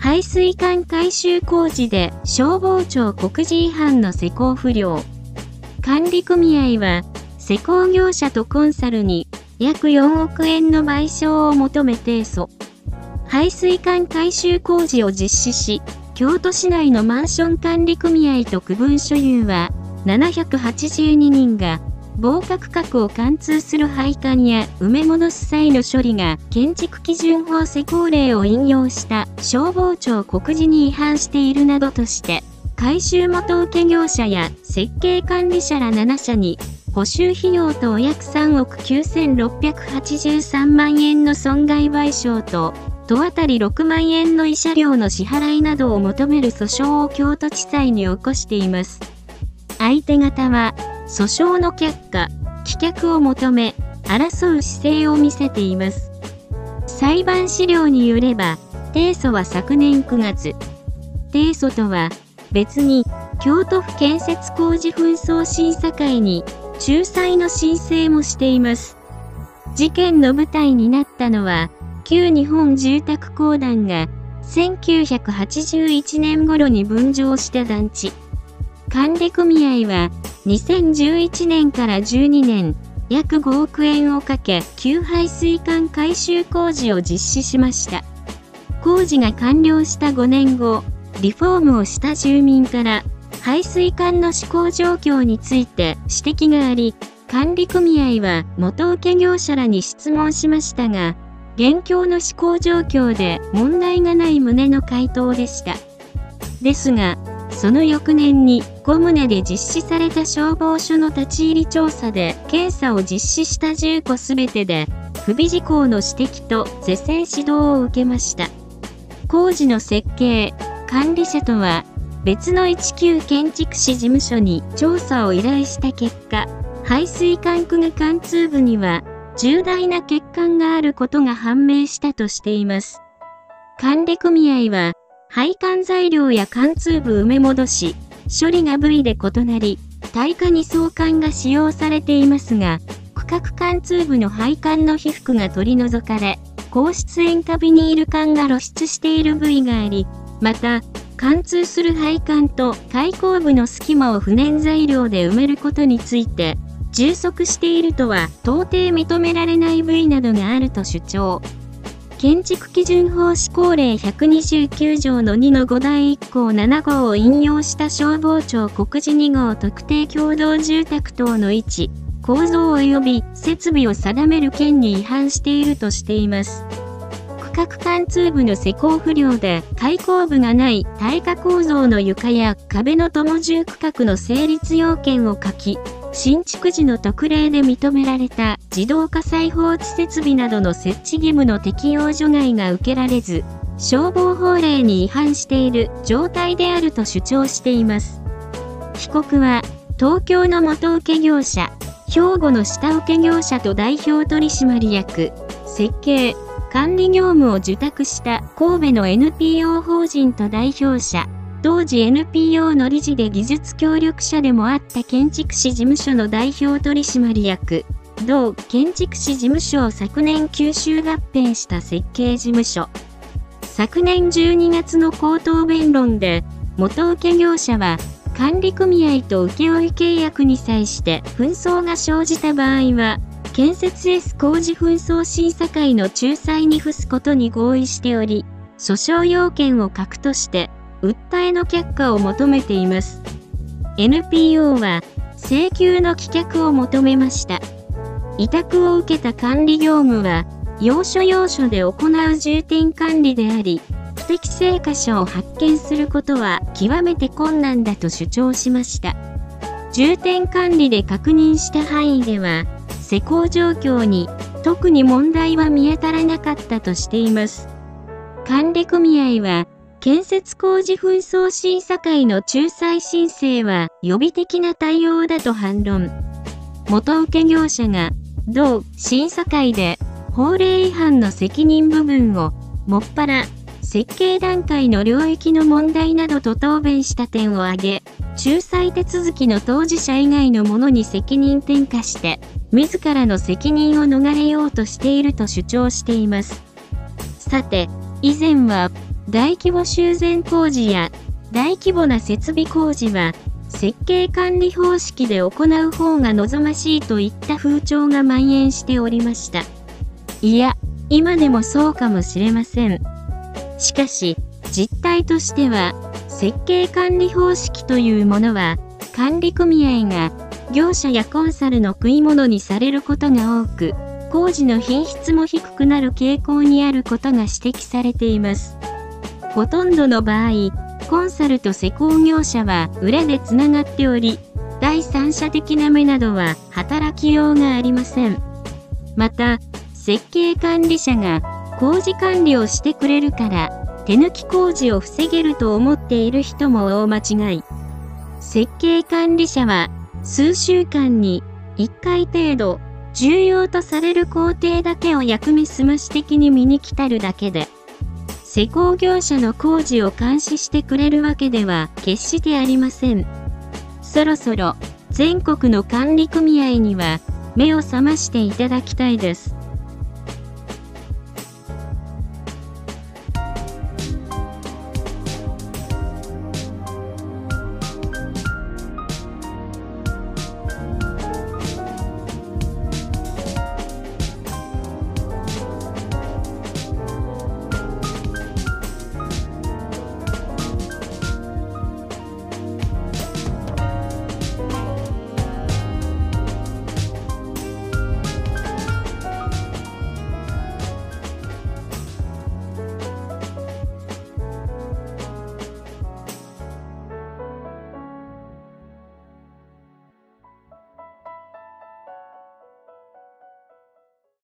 排水管改修工事で消防庁告示違反の施工不良。管理組合は、施工業者とコンサルに約4億円の賠償を求め提訴。排水管改修工事を実施し、京都市内のマンション管理組合と区分所有は782人が防火区画を貫通する配管や埋め戻す際の処理が建築基準法施工令を引用した消防庁告示に違反しているなどとして改修元請け業者や設計管理者ら7社に補修費用と約3億9683万円の損害賠償とと当たり6万円の慰謝料の支払いなどを求める訴訟を京都地裁に起こしています。相手方は、訴訟の却下、棄却を求め、争う姿勢を見せています。裁判資料によれば、提訴は昨年9月。提訴とは、別に、京都府建設工事紛争審査会に、仲裁の申請もしています。事件の舞台になったのは、旧日本住宅公団が1981年頃に分譲した団地。管理組合は2011年から12年約5億円をかけ旧排水管改修工事を実施しました。工事が完了した5年後、リフォームをした住民から排水管の施工状況について指摘があり、管理組合は元請業者らに質問しましたが、現況の施行状況で問題がない旨の回答でした。ですが、その翌年に5棟で実施された消防署の立ち入り調査で検査を実施した10戸すべてで不備事項の指摘と是正指導を受けました。工事の設計、管理者とは別の一級建築士事務所に調査を依頼した結果、排水管区が貫通部には重大な欠陥があることが判明したとしています。管理組合は、配管材料や貫通部埋め戻し、処理が部位で異なり、耐火二層管が使用されていますが、区画貫通部の配管の被覆が取り除かれ、高出塩化ビニール管が露出している部位があり、また、貫通する配管と開口部の隙間を不燃材料で埋めることについて、充足しているとは到底認められない部位などがあると主張。建築基準法施行令129条の2の5第1項7号を引用した消防庁告示2号特定共同住宅等の位置、構造及び設備を定める件に違反しているとしています。区画貫通部の施工不良で開口部がない耐火構造の床や壁の友住区画の成立要件を書き、新築時の特例で認められた自動火災放置設備などの設置義務の適用除外が受けられず、消防法令に違反している状態であると主張しています。被告は、東京の元請け業者、兵庫の下請け業者と代表取締役、設計、管理業務を受託した神戸の NPO 法人と代表者、当時 NPO の理事で技術協力者でもあった建築士事務所の代表取締役、同建築士事務所を昨年吸収合併した設計事務所。昨年12月の口頭弁論で、元請業者は、管理組合と請負契約に際して紛争が生じた場合は、建設 S 工事紛争審査会の仲裁に付すことに合意しており、訴訟要件を欠くとして、訴えの却下を求めています。NPO は請求の棄却を求めました。委託を受けた管理業務は、要所要所で行う重点管理であり、不適正箇所を発見することは極めて困難だと主張しました。重点管理で確認した範囲では、施工状況に特に問題は見当たらなかったとしています。管理組合は、建設工事紛争審査会の仲裁申請は予備的な対応だと反論。元請業者が、同審査会で法令違反の責任部分を、もっぱら、設計段階の領域の問題などと答弁した点を挙げ、仲裁手続きの当事者以外の者に責任転嫁して、自らの責任を逃れようとしていると主張しています。さて、以前は、大規模修繕工事や大規模な設備工事は設計管理方式で行う方が望ましいといった風潮が蔓延しておりました。いや、今でもそうかもしれません。しかし、実態としては、設計管理方式というものは、管理組合が業者やコンサルの食い物にされることが多く、工事の品質も低くなる傾向にあることが指摘されています。ほとんどの場合、コンサルと施工業者は裏でつながっており、第三者的な目などは働きようがありません。また、設計管理者が工事管理をしてくれるから手抜き工事を防げると思っている人も大間違い。設計管理者は数週間に1回程度重要とされる工程だけを役目済まし的に見に来たるだけで施工業者の工事を監視してくれるわけでは決してありません。そろそろ全国の管理組合には目を覚ましていただきたいです。